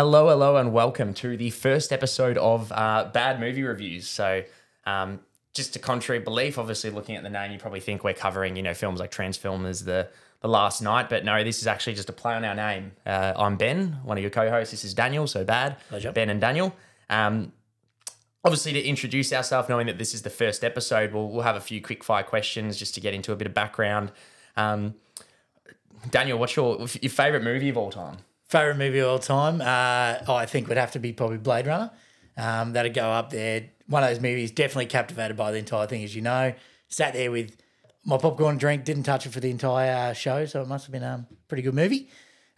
Hello, hello, and welcome to the first episode of uh, Bad Movie Reviews. So, um, just a contrary belief, obviously, looking at the name, you probably think we're covering, you know, films like Transformers, the the Last Knight, but no, this is actually just a play on our name. Uh, I'm Ben, one of your co-hosts. This is Daniel, so bad, Pleasure. Ben and Daniel. Um, obviously, to introduce ourselves, knowing that this is the first episode, we'll, we'll have a few quick fire questions just to get into a bit of background. Um, Daniel, what's your your favorite movie of all time? Favorite movie of all time? Uh, oh, I think would have to be probably Blade Runner. Um, that'd go up there. One of those movies definitely captivated by the entire thing, as you know. Sat there with my popcorn drink, didn't touch it for the entire show, so it must have been a pretty good movie.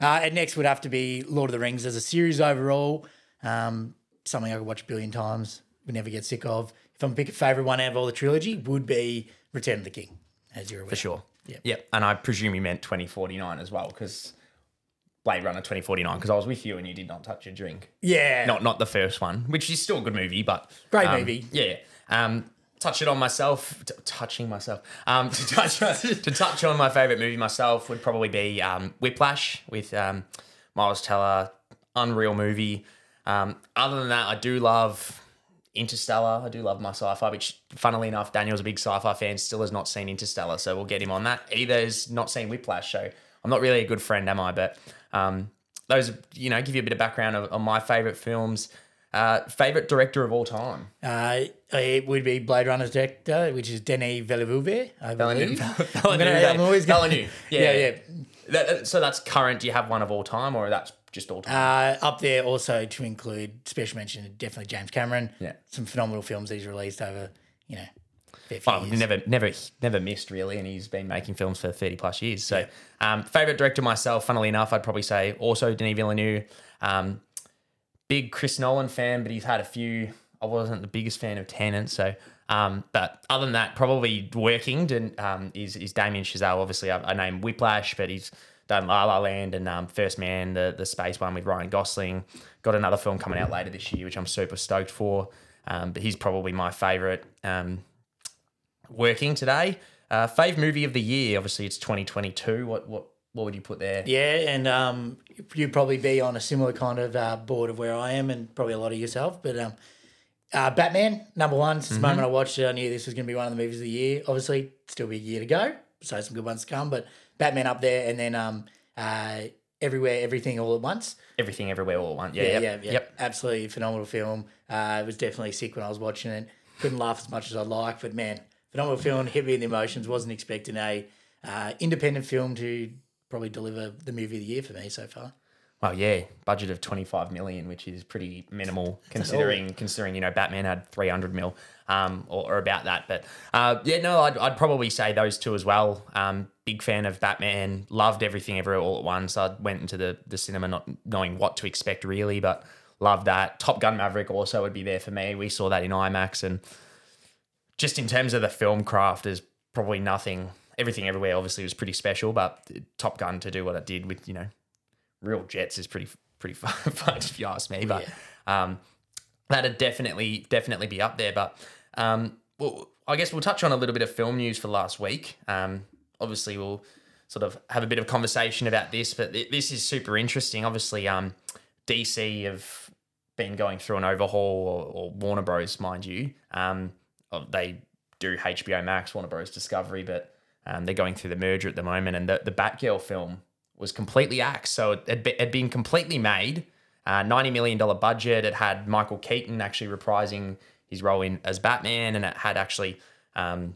Uh, and next would have to be Lord of the Rings as a series overall. Um, something I could watch a billion times, would never get sick of. If I'm pick a favorite one out of all the trilogy, would be Return of the King, as you're aware. For sure. Yeah. Yep. And I presume you meant 2049 as well, because Blade Runner 2049, because I was with you and you did not touch your drink. Yeah. Not not the first one, which is still a good movie, but Great um, movie. Yeah. Um, touch it on myself, t- touching myself. Um, to touch to touch on my favorite movie myself would probably be um, Whiplash with um, Miles Teller, unreal movie. Um, other than that, I do love Interstellar. I do love my sci-fi, which, funnily enough, Daniel's a big sci-fi fan. Still has not seen Interstellar, so we'll get him on that. Either has not seen Whiplash, so I'm not really a good friend, am I? But um, those, you know, give you a bit of background of, on my favorite films. Uh, favorite director of all time. Uh, it would be Blade Runner's director, which is Denis Villeneuve. I believe. Villeneuve. I'm, gonna, I'm always gonna, Villeneuve. Yeah, Yeah, yeah. That- so that's current. Do you have one of all time, or that's just all time? Uh, up there also to include special mention, definitely James Cameron. Yeah. some phenomenal films he's released over, you know, years. never, never, never missed really, and he's been making films for thirty plus years. So, um, favorite director myself, funnily enough, I'd probably say also Denis Villeneuve. Um, big Chris Nolan fan, but he's had a few. I wasn't the biggest fan of Tenet, so. Um, but other than that, probably working didn't, um, is is Damien Chazelle. Obviously, I, I named Whiplash, but he's done La La Land and um, First Man, the the space one with Ryan Gosling. Got another film coming out later this year, which I'm super stoked for. Um, but he's probably my favorite. Um, working today. Uh, fave movie of the year. Obviously, it's 2022. What what what would you put there? Yeah, and um, you'd probably be on a similar kind of uh, board of where I am, and probably a lot of yourself. But um, uh, Batman number one. Since the moment I watched it, I knew this was going to be one of the movies of the year. Obviously, still be a year to go, so some good ones to come. But Batman up there, and then um, uh, everywhere, everything, all at once. Everything, everywhere, all at once. Yeah, Yeah, yep, yeah, yeah. yep. Absolutely phenomenal film. Uh, it was definitely sick when I was watching it. Couldn't laugh as much as I'd like, but man, phenomenal film. Hit me in the emotions. Wasn't expecting a uh, independent film to probably deliver the movie of the year for me so far. Well, yeah, budget of 25 million, which is pretty minimal considering considering you know Batman had 300 mil, um, or, or about that. But uh, yeah, no, I'd, I'd probably say those two as well. Um, big fan of Batman. Loved everything everywhere all at once. I went into the the cinema not knowing what to expect really, but loved that. Top Gun Maverick also would be there for me. We saw that in IMAX, and just in terms of the film craft, is probably nothing. Everything everywhere obviously was pretty special, but Top Gun to do what it did with you know real jets is pretty pretty fun, fun if you ask me. But um, that'd definitely definitely be up there. But um, well, I guess we'll touch on a little bit of film news for last week. Um, obviously, we'll sort of have a bit of conversation about this, but th- this is super interesting. Obviously, um, DC have been going through an overhaul, or, or Warner Bros, mind you. Um, they do HBO Max, Warner Bros Discovery, but um, they're going through the merger at the moment, and the the Batgirl film was completely axed. So it had, be, had been completely made, uh, ninety million dollar budget. It had Michael Keaton actually reprising his role in as Batman, and it had actually um,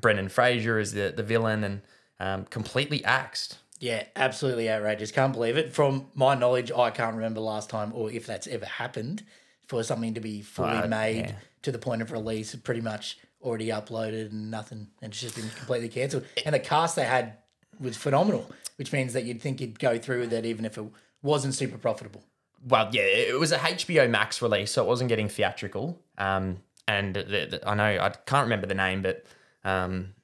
Brendan Fraser as the the villain, and um, completely axed. Yeah, absolutely outrageous. Can't believe it. From my knowledge, I can't remember last time or if that's ever happened for something to be fully Uh, made yeah. to the point of release, pretty much already uploaded and nothing, and it's just been completely cancelled. And the cast they had was phenomenal, which means that you'd think you'd go through with it even if it wasn't super profitable. well, yeah, it was a HBO Max release, so it wasn't getting theatrical. Um, and the, the, I know I can't remember the name, but um,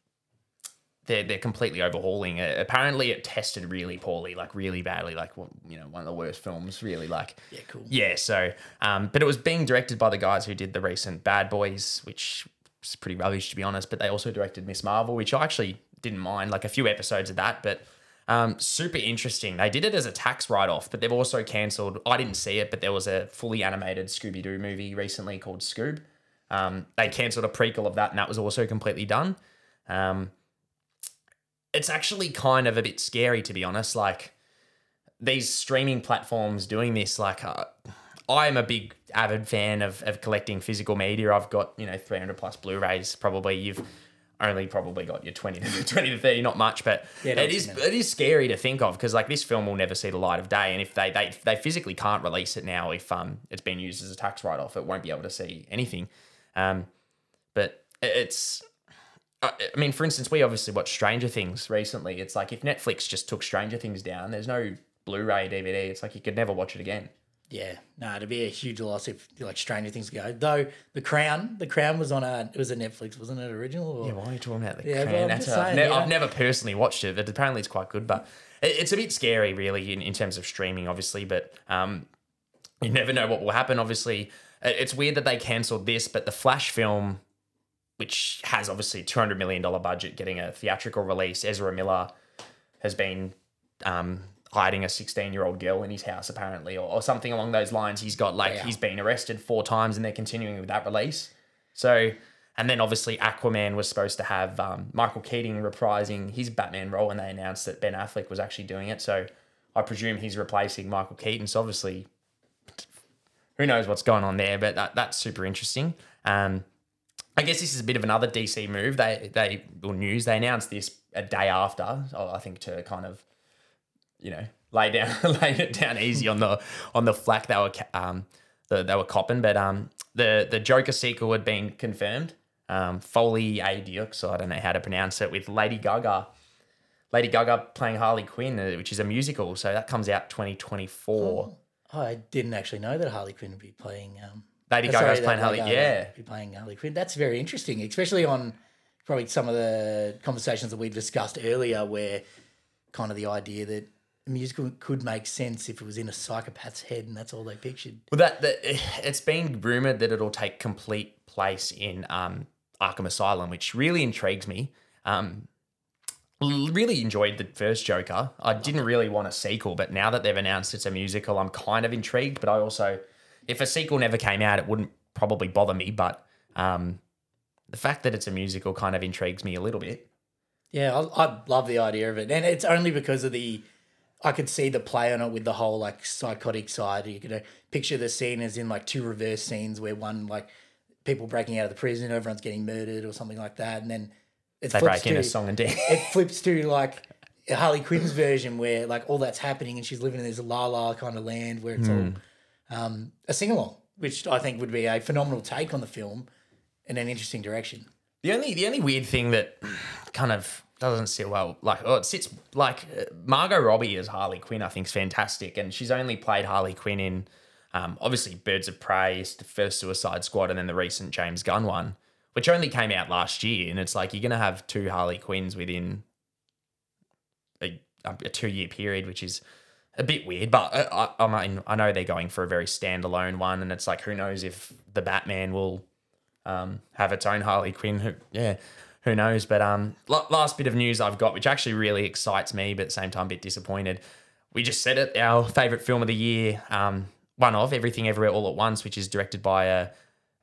they're they're completely overhauling it. Apparently, it tested really poorly, like really badly, like well, you know one of the worst films, really. Like Yeah, cool. yeah. So, um, but it was being directed by the guys who did the recent Bad Boys, which is pretty rubbish to be honest. But they also directed Miss Marvel, which I actually didn't mind, like a few episodes of that, but. Um, super interesting. They did it as a tax write off, but they've also cancelled. I didn't see it, but there was a fully animated Scooby Doo movie recently called Scoob. Um, they cancelled a prequel of that, and that was also completely done. Um, it's actually kind of a bit scary, to be honest. Like these streaming platforms doing this, like uh, I'm a big avid fan of, of collecting physical media. I've got you know 300 plus Blu-rays. Probably you've only probably got your 20 to 20 to 30 not much but Yeah, it is it is scary to think of because like this film will never see the light of day and if they they, they physically can't release it now if um it's been used as a tax write-off it won't be able to see anything um but it's I mean, for instance, we obviously watched Stranger Things recently. It's like if Netflix just took Stranger Things down, there's no Blu-ray, DVD. It's like you could never watch it again. Yeah, no, it'd be a huge loss if like Stranger Things go. Though the Crown, the Crown was on a it was a Netflix, wasn't it original? Or? Yeah, why are you talking about the Yeah, Crown? That's a- I've, ne- know. I've never personally watched it, but apparently it's quite good. But it's a bit scary, really, in, in terms of streaming, obviously. But um, you never know what will happen. Obviously, it's weird that they cancelled this, but the Flash film, which has obviously two hundred million dollar budget, getting a theatrical release, Ezra Miller has been um, hiding a 16 year old girl in his house apparently or, or something along those lines. He's got like Wow. he's been arrested four times and they're continuing with that release. So and then obviously aquaman was supposed to have um, michael keaton reprising his batman role and they announced that ben affleck was actually doing it. So i presume he's replacing michael keaton. So obviously who knows what's going on there but that, that's super interesting. Um, I guess this is a bit of another DC move. They they or news they announced this a day after. I think to kind of, you know, lay down lay it down easy on the on the flack they were um the, they were copping. But um the the Joker sequel had been confirmed. Um, Foley A Dukes, I don't know how to pronounce it, with Lady Gaga. Lady Gaga playing Harley Quinn, uh, which is a musical. So that comes out 2024. I didn't actually know that Harley Quinn would be playing. Um, Lady uh, Gaga's playing Harley. Gaga Yeah. be playing Harley Quinn. That's very interesting, especially on probably some of the conversations that we discussed earlier, where kind of the idea that a musical could make sense if it was in a psychopath's head and that's all they pictured. Well, that, that it's been rumored that it'll take complete place in um, Arkham Asylum, which really intrigues me. Um, really enjoyed the first Joker. I didn't really want a sequel, but now that they've announced it's a musical, I'm kind of intrigued. But I also, if a sequel never came out, it wouldn't probably bother me. But um, the fact that it's a musical kind of intrigues me a little bit. Yeah, I, I love the idea of it, and it's only because of the. I could see the play on it with the whole like psychotic side. You could uh, picture the scene as in like two reverse scenes where one like people breaking out of the prison, everyone's getting murdered or something like that, and then it They flips break in to a song and dance. it flips to like Harley Quinn's version where like all that's happening and she's living in this la la kind of land where it's all um, a sing along, which I think would be a phenomenal take on the film in an interesting direction. The only the only weird thing that kind of doesn't sit well, like oh, it sits like uh, Margot Robbie as Harley Quinn, I think is fantastic, and she's only played Harley Quinn in um, obviously Birds of Prey, the first Suicide Squad, and then the recent James Gunn one, which only came out last year, and it's like you're gonna have two Harley Quinns within a, a two year period, which is a bit weird. But I, I, I mean, I know they're going for a very standalone one, and it's like who knows if the Batman will um, have its own Harley Quinn. Who, yeah, who knows? But um, la- last bit of news I've got, which actually really excites me, but at the same time, a bit disappointed. We just said it, our favorite film of the year, um, one of Everything Everywhere All at Once, which is directed by a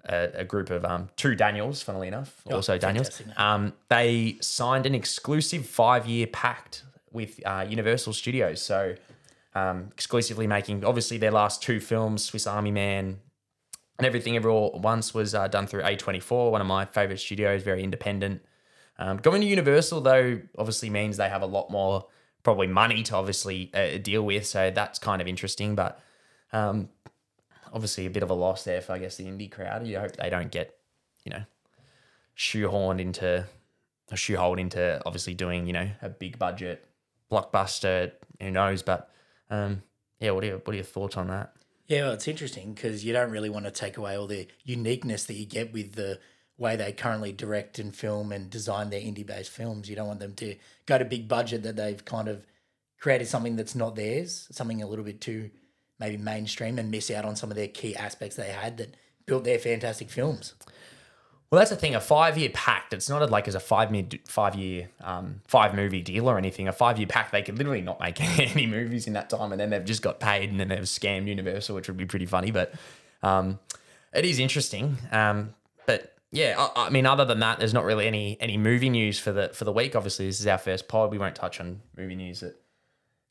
a, a group of um, two Daniels, funnily enough, also Daniels. Um, they signed an exclusive five year pact with uh, Universal Studios, so um, exclusively making obviously their last two films, Swiss Army Man and everything every all once was uh, done through A24, one of my favorite studios, very independent. Um, going to Universal though obviously means they have a lot more probably money to obviously uh, deal with, so that's kind of interesting. But um, obviously a bit of a loss there for I guess the indie crowd. You hope they don't get you know shoehorned into or shoehorned into obviously doing you know a big budget blockbuster. Who knows? But um, yeah, what are your, what are your thoughts on that? Yeah, well, it's interesting because you don't really want to take away all the uniqueness that you get with the way they currently direct and film and design their indie based films. You don't want them to go to big budget that they've kind of created something that's not theirs, something a little bit too maybe mainstream and miss out on some of their key aspects they had that built their fantastic films. Well, that's the thing. A five-year pact. It's not like as a five-year, five-year, um, five-movie deal or anything. A five-year pact. They could literally not make any movies in that time, and then they've just got paid, and then they've scammed Universal, which would be pretty funny. But um, it is interesting. Um, but yeah, I, I, mean, other than that, there's not really any any movie news for the for the week. Obviously, this is our first pod. We won't touch on movie news that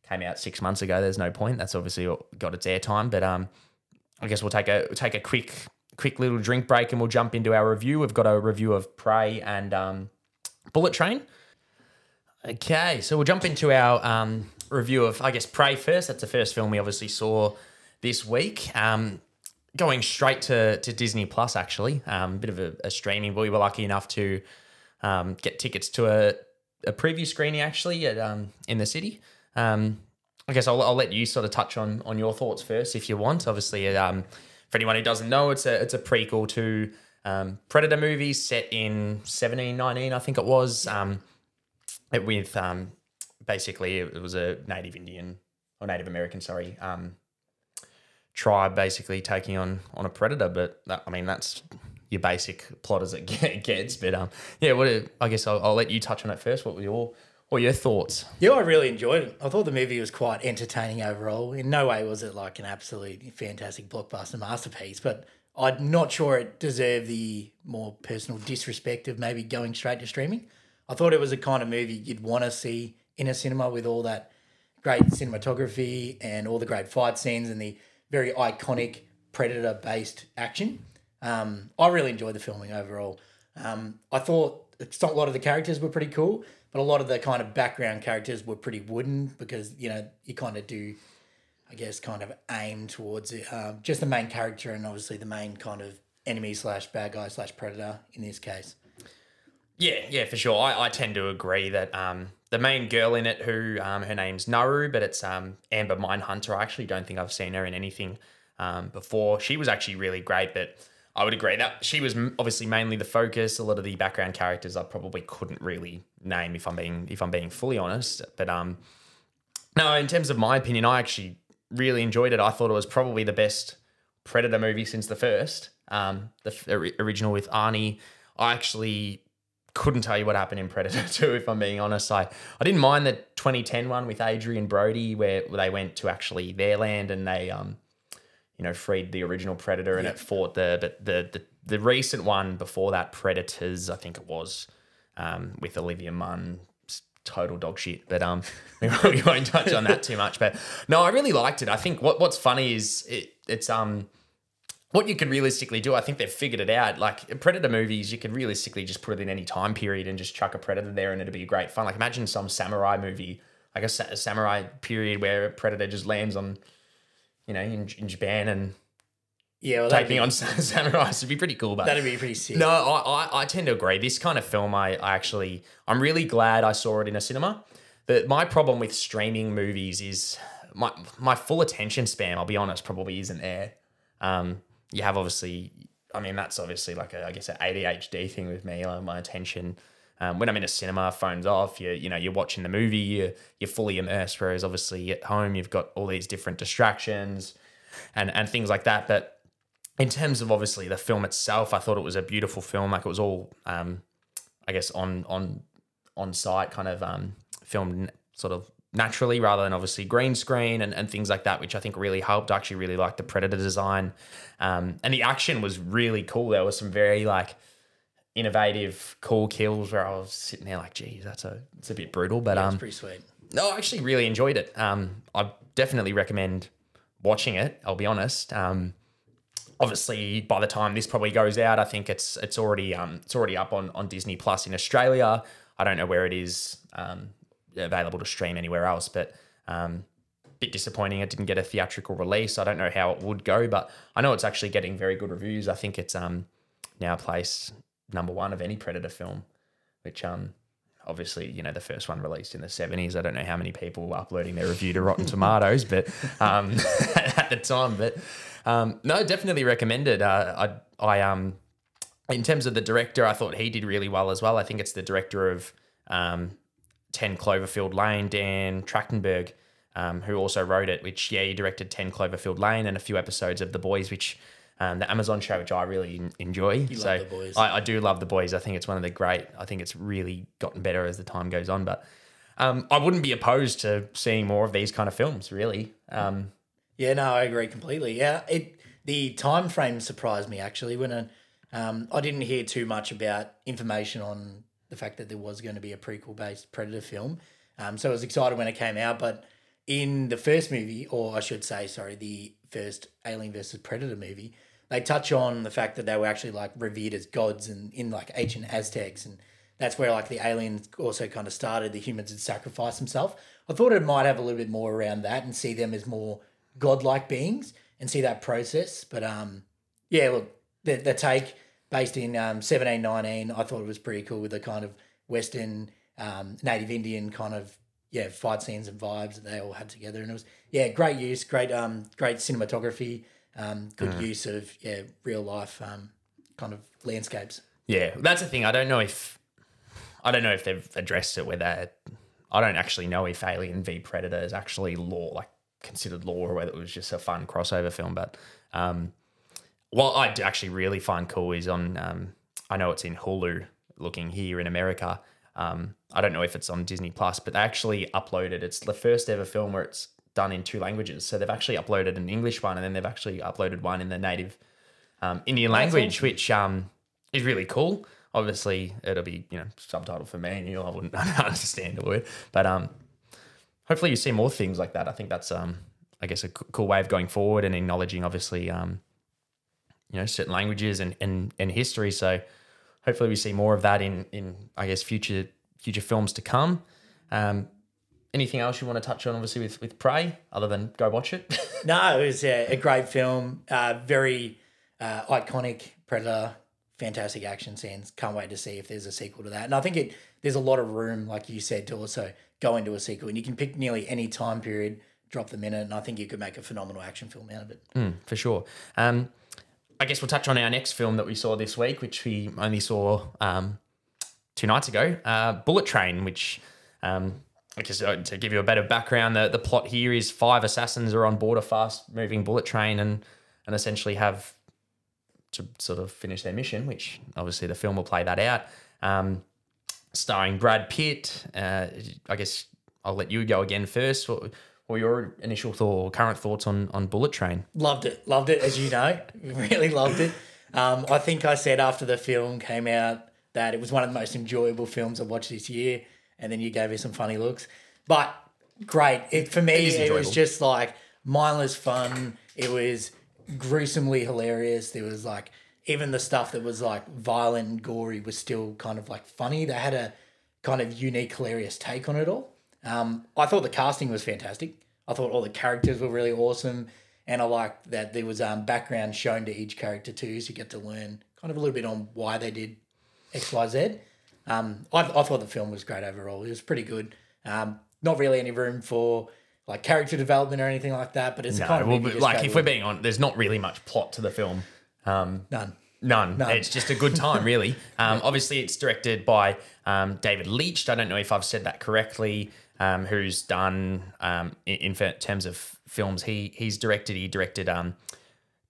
came out six months ago. There's no point. That's obviously got its airtime. But um, I guess we'll take a we'll take a quick quick little drink break and we'll jump into our review. We've got a review of Prey and um, Bullet Train. Okay, so we'll jump into our um, review of, I guess, Prey first. That's the first film we obviously saw this week. Um, going straight to, to Disney Plus, actually. Um, a bit of a, a streaming. We were lucky enough to um, get tickets to a, a preview screening, actually, at, um, in the city. Um, I guess I'll, I'll let you sort of touch on on your thoughts first, if you want. Obviously, um, for anyone who doesn't know, it's a it's a prequel to um, Predator movies set in 1719, I think it was. Um, with um, basically it was a Native Indian or Native American, sorry, um, tribe basically taking on on a predator. But that, I mean, that's your basic plot as it gets. But um, yeah, what I guess I'll, I'll let you touch on it first. What were your what your thoughts? Yeah, I really enjoyed it. I thought the movie was quite entertaining overall. In no way was it like an absolutely fantastic blockbuster masterpiece, but I'm not sure it deserved the more personal disrespect of maybe going straight to streaming. I thought it was a kind of movie you'd want to see in a cinema with all that great cinematography and all the great fight scenes and the very iconic predator based action. Um, I really enjoyed the filming overall. Um, I thought a lot of the characters were pretty cool. But a lot of the kind of background characters were pretty wooden because you know you kind of do, I guess, kind of aim towards it. Um, just the main character and obviously the main kind of enemy slash bad guy slash predator in this case. Yeah, yeah, for sure. I, I tend to agree that um, the main girl in it, who um, her name's Naru, but it's um, Amber Midthunder. I actually don't think I've seen her in anything um, before. She was actually really great, but I would agree that she was obviously mainly the focus. A lot of the background characters I probably couldn't really name if I'm being if I'm being fully honest. But um, no, in terms of my opinion, I actually really enjoyed it. I thought it was probably the best Predator movie since the first, um, the original with Arnie. I actually couldn't tell you what happened in Predator 2, if I'm being honest. I, I didn't mind the 2010 one with Adrien Brody, where they went to actually their land and they um you know, freed the original Predator and it fought the but the, the the recent one before that, Predators, I think it was, um, with Olivia Munn, total dog shit. But um, we won't touch on that too much. But no, I really liked it. I think what what's funny is it it's um what you can realistically do, I think they've figured it out. Like Predator movies, you can realistically just put it in any time period and just chuck a Predator there and it'd be great fun. Like imagine some samurai movie, like a, a samurai period where a Predator just lands on you know, in, in Japan and yeah, well, taking be, on samurais would be pretty cool. But that'd be pretty sick. No, I, I, I tend to agree. This kind of film, I, I actually, I'm really glad I saw it in a cinema. But my problem with streaming movies is my my full attention span. I'll be honest, probably isn't there. Um, you have obviously, I mean, that's obviously like a, I guess, an ADHD thing with me. Like my attention. Um, when I'm in a cinema, phone's off. You you know you're watching the movie. You you're fully immersed. Whereas obviously at home you've got all these different distractions, and and things like that. But in terms of obviously the film itself, I thought it was a beautiful film. Like it was all, um, I guess on on on site, kind of um, filmed sort of naturally rather than obviously green screen and, and things like that, which I think really helped. I actually really liked the Predator design. Um, and the action was really cool. There was some very like innovative, cool kills where I was sitting there like, geez, that's a it's a bit brutal, but yeah, um, pretty sweet. No, I actually really enjoyed it. Um, I definitely recommend watching it. I'll be honest. Um, obviously, by the time this probably goes out, I think it's it's already um it's already up on on Disney Plus in Australia. I don't know where it is um available to stream anywhere else, but um bit disappointing it didn't get a theatrical release. I don't know how it would go, but I know it's actually getting very good reviews. I think it's um now placed number one of any Predator film, which um obviously you know the first one released in the 70s i don't know how many people were uploading their review to rotten tomatoes but um, at the time but um, no definitely recommended. Uh, I, I um in terms of the director i thought he did really well as well. I think it's the director of um, 10 cloverfield lane dan trachtenberg um, who also wrote it which yeah he directed 10 cloverfield lane and a few episodes of the boys which um, the Amazon show, which I really en- enjoy. so The Boys. I, I do love the boys. I think it's one of the great. I think it's really gotten better as the time goes on. But um, I wouldn't be opposed to seeing more of these kind of films. Really, um, Yeah, no, I agree completely. Yeah, it the time frame surprised me actually when I, um, I didn't hear too much about information on the fact that there was going to be a prequel based Predator film. Um, so I was excited when it came out, but in the first movie, or I should say, sorry, the first Alien versus Predator movie, they touch on the fact that they were actually like revered as gods and in like ancient Aztecs and that's where like the aliens also kind of started. The humans had sacrificed themselves. I thought it might have a little bit more around that and see them as more godlike beings and see that process. But um, yeah, look, the, the take based in um, 1719, I thought it was pretty cool with the kind of Western, um, Native Indian kind of yeah fight scenes and vibes that they all had together, and it was yeah great use, great um great cinematography, um good use of yeah real life um kind of landscapes. yeah, that's the thing. I don't know if I don't know if they've addressed it. Whether I don't actually know if Alien v Predator is actually lore, like considered lore, or whether it was just a fun crossover film. But um, what I actually really find cool is on. Um, I know it's in Hulu, looking here in America. Um, I don't know if it's on Disney Plus, but they actually uploaded. It's the first ever film where it's done in two languages. So they've actually uploaded an English one, and then they've actually uploaded one in the native um, Indian language, which um, is really cool. Obviously, it'll be you know subtitled for me and you. I wouldn't understand a word, but um, hopefully you see more things like that. I think that's um, I guess a cool way of going forward and acknowledging obviously um, you know certain languages and and, and history. So hopefully we see more of that in in I guess future future films to come. Um, anything else you want to touch on? Obviously with with Prey, other than go watch it. No, it was a, a great film. Uh, very uh, iconic Predator. Fantastic action scenes. Can't wait to see if there's a sequel to that. And I think it there's a lot of room, like you said, to also go into a sequel. And you can pick nearly any time period, drop them in it, and I think you could make a phenomenal action film out of it. Mm, for sure. Um, I guess we'll touch on our next film that we saw this week, which we only saw um, two nights ago, uh, Bullet Train, which um, I guess uh, to give you a better background, the, the plot here is five assassins are on board a fast moving bullet train and and essentially have to sort of finish their mission, which obviously the film will play that out. Um, starring Brad Pitt. Uh, I guess I'll let you go again first. Were your initial thought, or current thoughts on on Bullet Train? Loved it. Loved it, as you know. really loved it. Um, I think I said after the film came out that it was one of the most enjoyable films I watched this year. And then you gave me some funny looks. But great. It, for me, is it, was just like mindless fun. It was gruesomely hilarious. There was like, even the stuff that was like violent and gory was still kind of like funny. They had a kind of unique, hilarious take on it all. Um, I thought the casting was fantastic. I thought all the characters were really awesome, and I liked that there was um, background shown to each character too, so you get to learn kind of a little bit on why they did X, Y, Z. Um, I, I thought the film was great overall. It was pretty good. Um, not really any room for like character development or anything like that, but it's No, kind of well, movie but, like if we're being on, there's not really much plot to the film. Um, none. None. It's just a good time, really. Um, obviously, it's directed by um, David Leitch. I don't know if I've said that correctly. Um, who's done um, in, in terms of films? He he's directed. He directed um,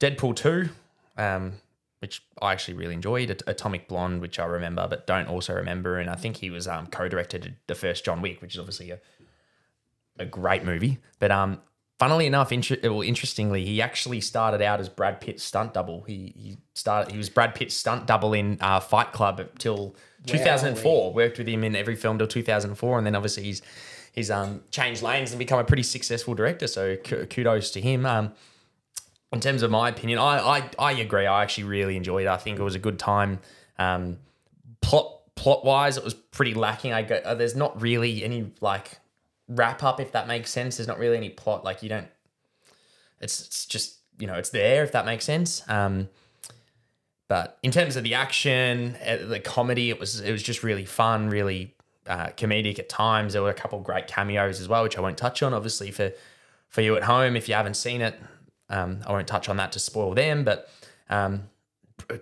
Deadpool two, um, which I actually really enjoyed. Atomic Blonde, which I remember, but don't also remember. And I think he was um, co-directed the first John Wick, which is obviously a a great movie. But um, funnily enough, inter- well, interestingly, he actually started out as Brad Pitt's stunt double. He he started he was Brad Pitt's stunt double in uh, Fight Club till 2004. Worked with him in every film till 2004, and then obviously he's he's um changed lanes and become a pretty successful director. So k- kudos to him. Um, in terms of my opinion, I, I I agree. I actually really enjoyed it. I think it was a good time. Um, plot plot wise, it was pretty lacking. I go, uh, there's not really any like wrap up if that makes sense. There's not really any plot. Like you don't. It's it's just you know it's there if that makes sense. Um, but in terms of the action, uh, the comedy, it was it was just really fun, really uh, comedic at times. There were a couple of great cameos as well, which I won't touch on. Obviously for for you at home, if you haven't seen it, um, I won't touch on that to spoil them. But um,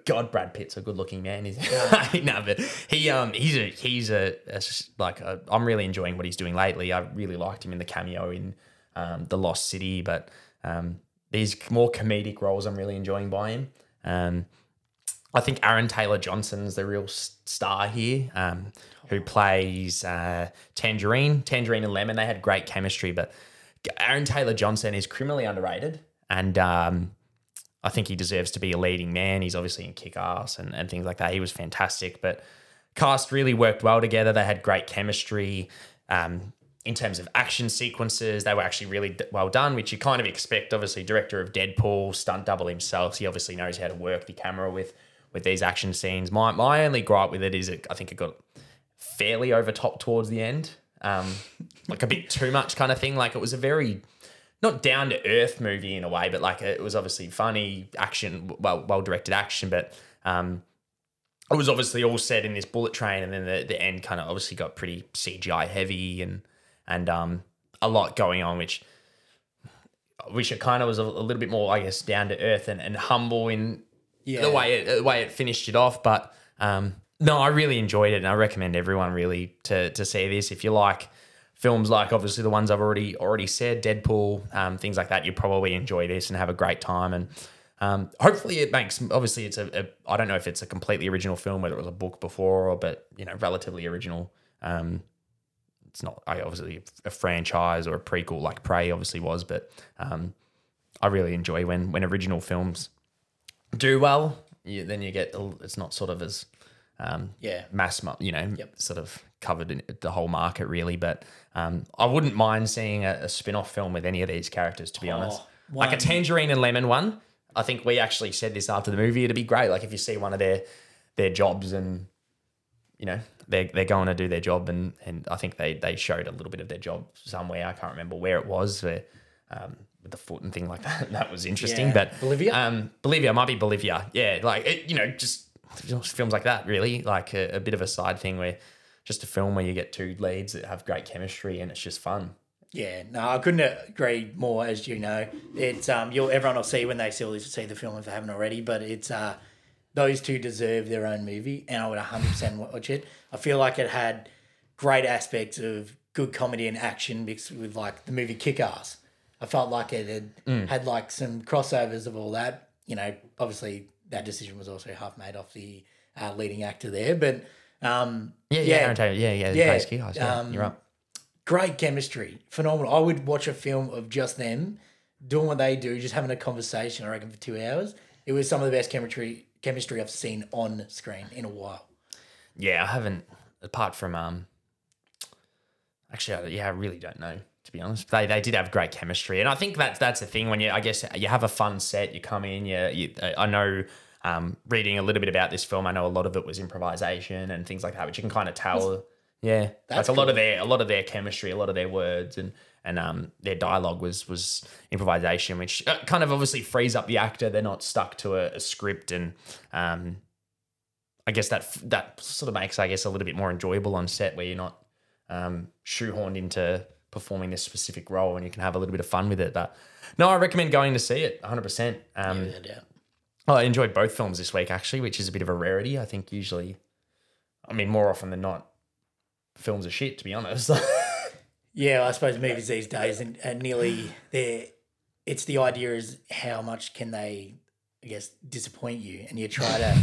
God, Brad Pitt's a good-looking man. He's no, but he um he's a he's a, a like i I'm really enjoying what he's doing lately. I really liked him in the cameo in um, the Lost City, but um, these more comedic roles I'm really enjoying by him. Um, I think Aaron Taylor Johnson's the real star here, um, who plays uh, Tangerine. Tangerine and Lemon, they had great chemistry, but Aaron Taylor Johnson is criminally underrated. And um, I think he deserves to be a leading man. He's obviously in kick ass and, and things like that. He was fantastic, but cast really worked well together. They had great chemistry. Um, in terms of action sequences, they were actually really well done, which you kind of expect. Obviously, director of Deadpool, stunt double himself, he obviously knows how to work the camera with with these action scenes. My my only gripe with it is it, I think it got fairly over top towards the end, um, like a bit too much kind of thing. Like it was a very not down to earth movie in a way, but like it was obviously funny action, well well directed action, but um, it was obviously all set in this bullet train, and then the, the end kind of obviously got pretty CGI heavy and and um, a lot going on, which I wish it kind of was a, a little bit more, I guess, down to earth and, and humble in Yeah. the way it, the way it finished it off. But um, no, I really enjoyed it, and I recommend everyone really to to see this if you like films like obviously the ones I've already already said, Deadpool, um, things like that. You probably enjoy this and have a great time and. Um, hopefully it makes obviously it's a, a I don't know if it's a completely original film whether it was a book before or but you know relatively original um, it's not I obviously a franchise or a prequel like Prey obviously was, but um, I really enjoy when when original films do well. You, then you get it's not sort of as um, Yeah. mass, you know, Yep. sort of covered in the whole market really. But um, I wouldn't mind seeing a, a spin off film with any of these characters, to be honest. Like a Tangerine and Lemon one. I think we actually said this after the movie. It'd be great. Like if you see one of their their jobs and you know they're they're going to do their job and and I think they they showed a little bit of their job somewhere. I can't remember where it was. Where, um, with the foot and thing like that. That was interesting. Yeah. But Bolivia? um, Bolivia might be Bolivia. Yeah, like it, you know, just films like that. Really, like a, a bit of a side thing where just a film where you get two leads that have great chemistry and it's just fun. Yeah, no, I couldn't agree more. As you know, it's um, you'll everyone will see when they see see the film if they haven't already. But it's uh, those two deserve their own movie, and I would hundred percent watch it. I feel like it had great aspects of good comedy and action mixed with like the movie Kick Ass. I felt like it had had like some crossovers of all that. You know, obviously that decision was also half made off the uh, leading actor there, but um, Yeah, yeah, Aaron Taylor, yeah, yeah. Yeah, Yeah, Kick yeah um, you're up. great chemistry, phenomenal. I would watch a film of just them doing what they do, just having a conversation. I reckon for two hours. It was some of the best chemistry chemistry I've seen on screen in a while. Yeah, I haven't. Apart from um, actually, I- yeah, I really don't know to be honest. They they did have great chemistry, and I think that's that's the thing when you I guess you have a fun set. You come in, you, you I know. Um, reading a little bit about this film, I know a lot of it was improvisation and things like that, which you can kind of tell. Yeah, That's like a lot of their a lot of their chemistry, a lot of their words and and um their dialogue was was improvisation, which uh, kind of obviously frees up the actor. They're not stuck to a, a script, and um I guess that that sort of makes I guess a little bit more enjoyable on set where you're not um, shoehorned into performing this specific role and you can have a little bit of fun with it. But no, I recommend going to see it 100%. Um, Without a doubt. I enjoyed both films this week actually, which is a bit of a rarity. I think usually, I mean, more often than not, films are shit to be honest. Yeah, I suppose movies these days and, and nearly there. It's the idea is how much can they, I guess, disappoint you, and you try to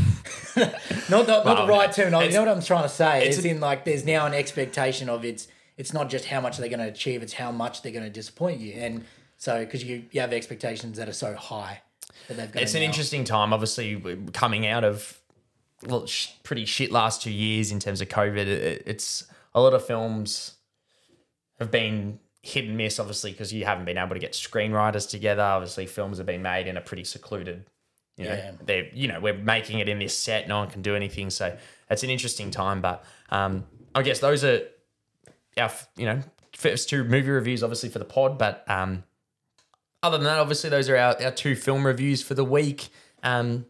not not, not Well, the right term. You know what I'm trying to say? it's It's in like there's now an expectation of it's it's not just how much they're going to achieve; it's how much they're going to disappoint you, and so because you you have expectations that are so high that they've got. it's an now- interesting time, obviously, coming out of well, sh- pretty shit last two years in terms of COVID. It, it's a lot of films have been hit and miss, obviously, because you haven't been able to get screenwriters together. Obviously, films have been made in a pretty secluded. You know, Yeah. they're you know we're making it in this set. No one can do anything, so it's an interesting time. But um, I guess those are our you know first two movie reviews, obviously for the pod. But um, other than that, obviously, those are our, our two film reviews for the week. Um,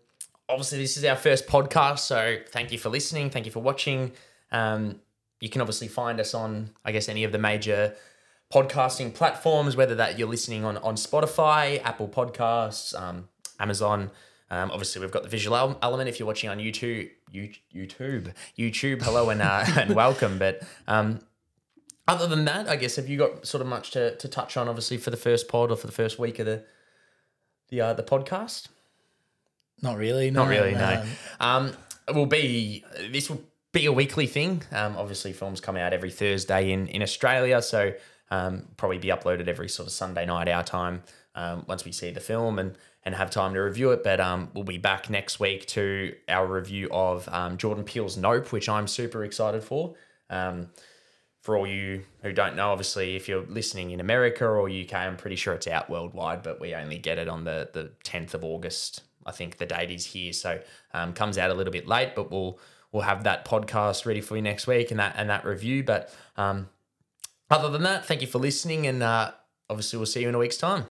obviously, this is our first podcast, so thank you for listening. Thank you for watching. Um, you can obviously find us on, I guess, any of the major podcasting platforms, whether that you're listening on on Spotify, Apple Podcasts, um, Amazon. Um, obviously, we've got the visual element. If you're watching on YouTube, YouTube, YouTube, hello and uh, and welcome. But um, other than that, I guess have you got sort of much to, to touch on? Obviously, for the first pod or for the first week of the the uh, the podcast? Not really. Not really, no. Um, it will be this will be a weekly thing. Um, obviously, films come out every Thursday in in Australia, so um, probably be uploaded every sort of Sunday night our time um, once we see the film and and have time to review it. But um, we'll be back next week to our review of um, Jordan Peele's Nope, which I'm super excited for. Um, for all you who don't know, obviously, if you're listening in America or UK, I'm pretty sure it's out worldwide, but we only get it on the the 10th of August. I think the date is here, so um, comes out a little bit late, but we'll we'll have that podcast ready for you next week and that and that review. But um, other than that, thank you for listening, and uh, obviously we'll see you in a week's time.